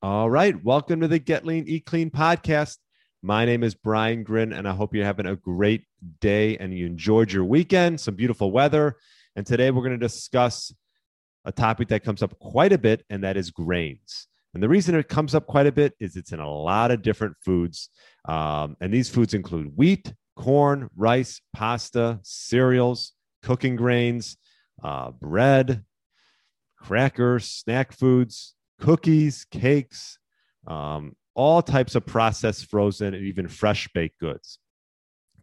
All right. Welcome to the Get Lean, Eat Clean podcast. My name is Brian Grin, and I hope you're having a great day and you enjoyed your weekend, some beautiful weather. And today we're going to discuss a topic that comes up quite a bit, and that is grains. And the reason it comes up quite a bit is it's in a lot of different foods. Um, and these foods include wheat, corn, rice, pasta, cereals, cooking grains, uh, bread, crackers, snack foods, cookies, cakes, um, all types of processed, frozen, and even fresh baked goods.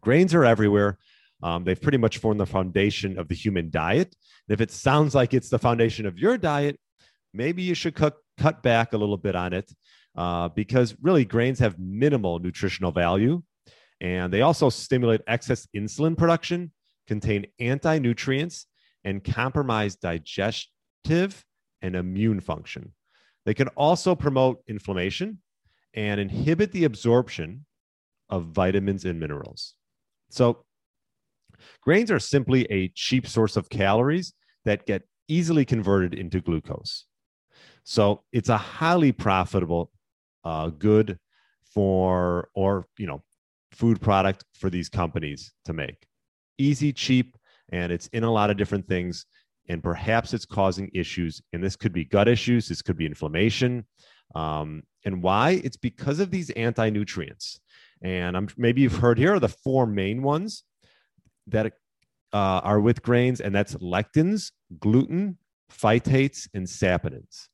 Grains are everywhere. Um, they've pretty much formed the foundation of the human diet. And if it sounds like it's the foundation of your diet, maybe you should cut, cut back a little bit on it uh, because really grains have minimal nutritional value. And they also stimulate excess insulin production, contain anti nutrients, and compromise digestive and immune function. They can also promote inflammation and inhibit the absorption of vitamins and minerals. So, grains are simply a cheap source of calories that get easily converted into glucose. So, it's a highly profitable uh, good for, or, you know, food product for these companies to make. Easy, cheap, and it's in a lot of different things and perhaps it's causing issues. And this could be gut issues, this could be inflammation. Um, and why? It's because of these anti nutrients. And I'm, maybe you've heard here are the four main ones that uh, are with grains, and that's lectins, gluten, phytates, and saponins.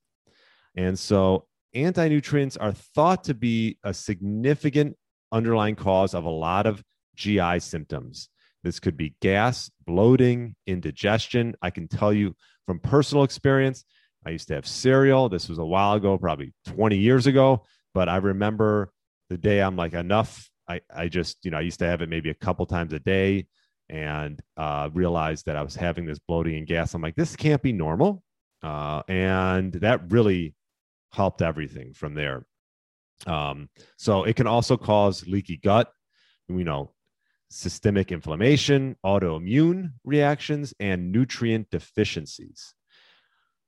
And so anti nutrients are thought to be a significant underlying cause of a lot of GI symptoms. This could be gas, bloating, indigestion. I can tell you from personal experience, I used to have cereal. This was a while ago, probably 20 years ago, but I remember the day I'm like, enough. I, I just, you know, I used to have it maybe a couple times a day and uh, realized that I was having this bloating and gas. I'm like, this can't be normal. Uh, and that really helped everything from there. Um, so it can also cause leaky gut. We know systemic inflammation, autoimmune reactions, and nutrient deficiencies.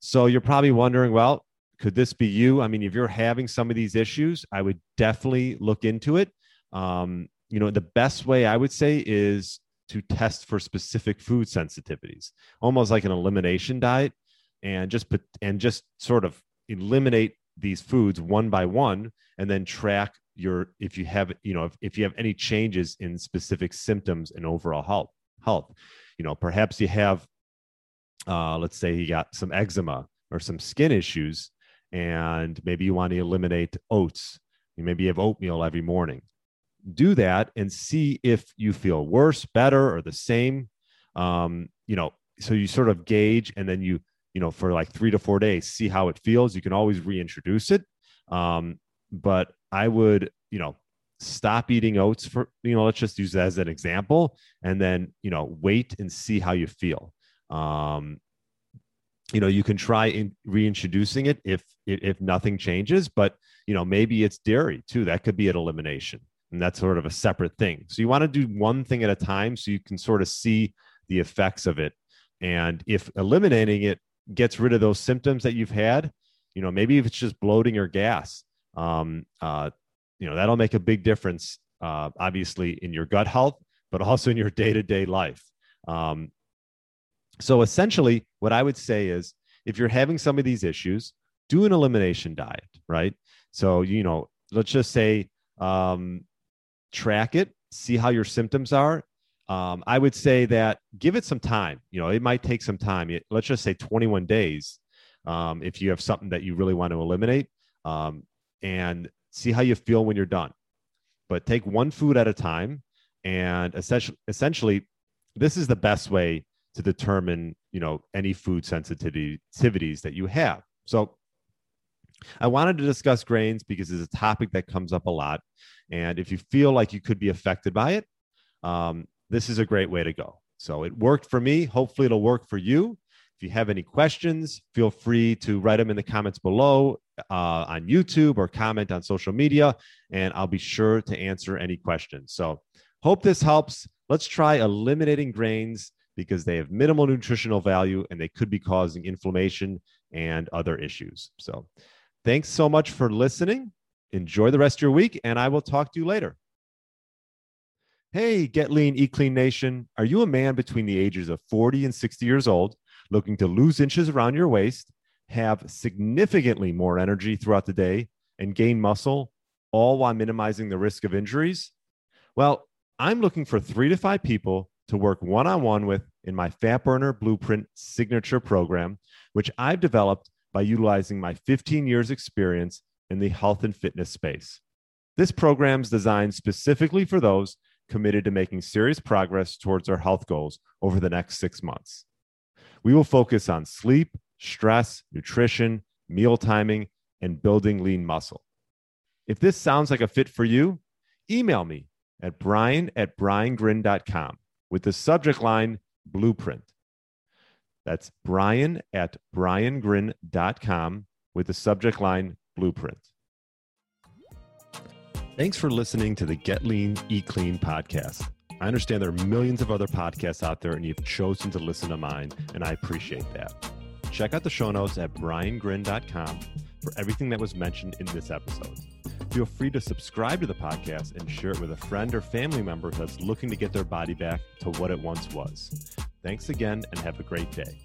So you're probably wondering, well, could this be you? I mean, if you're having some of these issues, I would definitely look into it. Um, you know, the best way I would say is to test for specific food sensitivities, almost like an elimination diet, and just put and just sort of eliminate these foods one by one, and then track your if you have you know if, if you have any changes in specific symptoms and overall health health you know perhaps you have uh, let's say you got some eczema or some skin issues and maybe you want to eliminate oats. You maybe have oatmeal every morning. Do that and see if you feel worse better or the same. Um, you know so you sort of gauge and then you you know for like three to four days see how it feels. You can always reintroduce it. Um, but I would, you know, stop eating oats for, you know, let's just use that as an example, and then, you know, wait and see how you feel. Um, you know, you can try in reintroducing it if if nothing changes, but you know, maybe it's dairy too. That could be an elimination, and that's sort of a separate thing. So you want to do one thing at a time, so you can sort of see the effects of it. And if eliminating it gets rid of those symptoms that you've had, you know, maybe if it's just bloating or gas, um, uh, you know that'll make a big difference uh, obviously in your gut health but also in your day-to-day life. Um, so essentially what i would say is if you're having some of these issues do an elimination diet right? So you know let's just say um, track it see how your symptoms are. Um, i would say that give it some time. You know it might take some time. Let's just say 21 days um, if you have something that you really want to eliminate. Um, and see how you feel when you're done. But take one food at a time. And essentially, essentially, this is the best way to determine, you know, any food sensitivities that you have. So I wanted to discuss grains because it's a topic that comes up a lot. And if you feel like you could be affected by it, um, this is a great way to go. So it worked for me. Hopefully, it'll work for you. If you have any questions, feel free to write them in the comments below uh, on YouTube or comment on social media, and I'll be sure to answer any questions. So, hope this helps. Let's try eliminating grains because they have minimal nutritional value and they could be causing inflammation and other issues. So, thanks so much for listening. Enjoy the rest of your week, and I will talk to you later. Hey, Get Lean, Eat Clean Nation. Are you a man between the ages of 40 and 60 years old looking to lose inches around your waist, have significantly more energy throughout the day, and gain muscle, all while minimizing the risk of injuries? Well, I'm looking for three to five people to work one on one with in my Fat Burner Blueprint signature program, which I've developed by utilizing my 15 years experience in the health and fitness space. This program is designed specifically for those committed to making serious progress towards our health goals over the next six months. We will focus on sleep, stress, nutrition, meal timing, and building lean muscle. If this sounds like a fit for you, email me at brian at briangrin.com with the subject line blueprint. That's brian at briangrin.com with the subject line blueprint. Thanks for listening to the Get Lean, Eat Clean podcast. I understand there are millions of other podcasts out there, and you've chosen to listen to mine, and I appreciate that. Check out the show notes at briangrin.com for everything that was mentioned in this episode. Feel free to subscribe to the podcast and share it with a friend or family member that's looking to get their body back to what it once was. Thanks again, and have a great day.